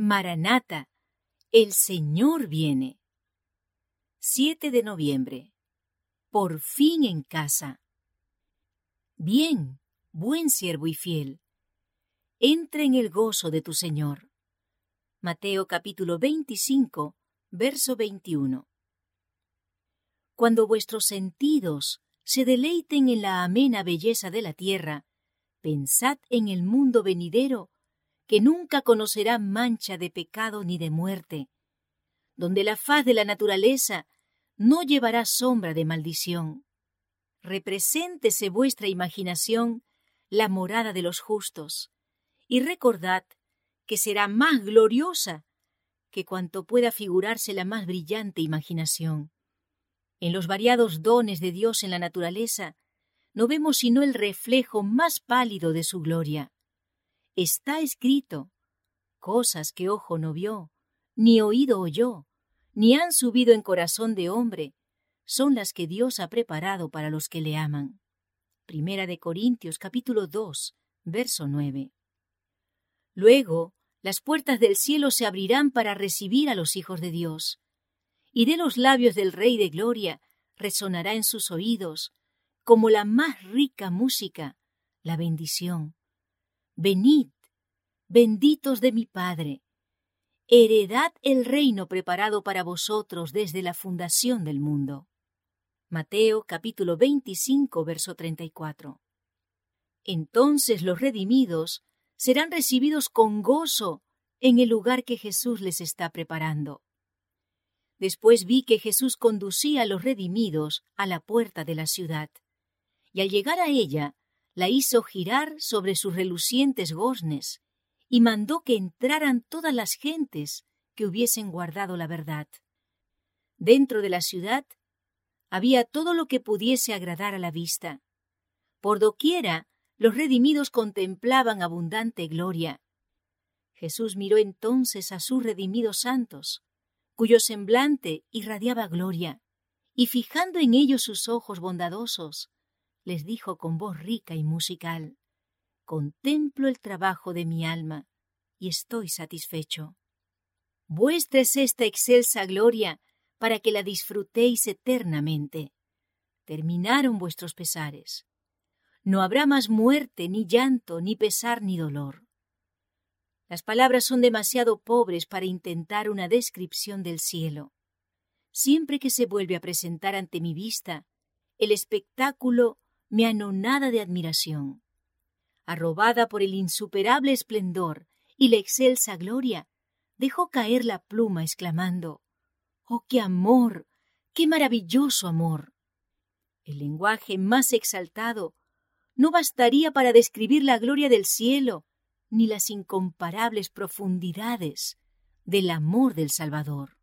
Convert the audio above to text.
Maranata, el Señor viene. 7 de noviembre. Por fin en casa. Bien, buen siervo y fiel. Entra en el gozo de tu Señor. Mateo capítulo 25, verso 21. Cuando vuestros sentidos se deleiten en la amena belleza de la tierra, pensad en el mundo venidero que nunca conocerá mancha de pecado ni de muerte, donde la faz de la naturaleza no llevará sombra de maldición. Represéntese vuestra imaginación la morada de los justos, y recordad que será más gloriosa que cuanto pueda figurarse la más brillante imaginación. En los variados dones de Dios en la naturaleza, no vemos sino el reflejo más pálido de su gloria está escrito, cosas que ojo no vio, ni oído oyó, ni han subido en corazón de hombre, son las que Dios ha preparado para los que le aman. Primera de Corintios capítulo 2, verso 9. Luego, las puertas del cielo se abrirán para recibir a los hijos de Dios, y de los labios del Rey de Gloria resonará en sus oídos, como la más rica música, la bendición. Venid, benditos de mi Padre, heredad el reino preparado para vosotros desde la fundación del mundo. Mateo capítulo 25, verso 34. Entonces los redimidos serán recibidos con gozo en el lugar que Jesús les está preparando. Después vi que Jesús conducía a los redimidos a la puerta de la ciudad, y al llegar a ella, la hizo girar sobre sus relucientes goznes y mandó que entraran todas las gentes que hubiesen guardado la verdad. Dentro de la ciudad había todo lo que pudiese agradar a la vista. Por doquiera los redimidos contemplaban abundante gloria. Jesús miró entonces a sus redimidos santos, cuyo semblante irradiaba gloria, y fijando en ellos sus ojos bondadosos, les dijo con voz rica y musical, Contemplo el trabajo de mi alma y estoy satisfecho. Vuestra es esta excelsa gloria para que la disfrutéis eternamente. Terminaron vuestros pesares. No habrá más muerte, ni llanto, ni pesar, ni dolor. Las palabras son demasiado pobres para intentar una descripción del cielo. Siempre que se vuelve a presentar ante mi vista, el espectáculo me anonada de admiración. Arrobada por el insuperable esplendor y la excelsa gloria, dejó caer la pluma exclamando ¡Oh, qué amor! ¡Qué maravilloso amor! El lenguaje más exaltado no bastaría para describir la gloria del cielo ni las incomparables profundidades del amor del Salvador.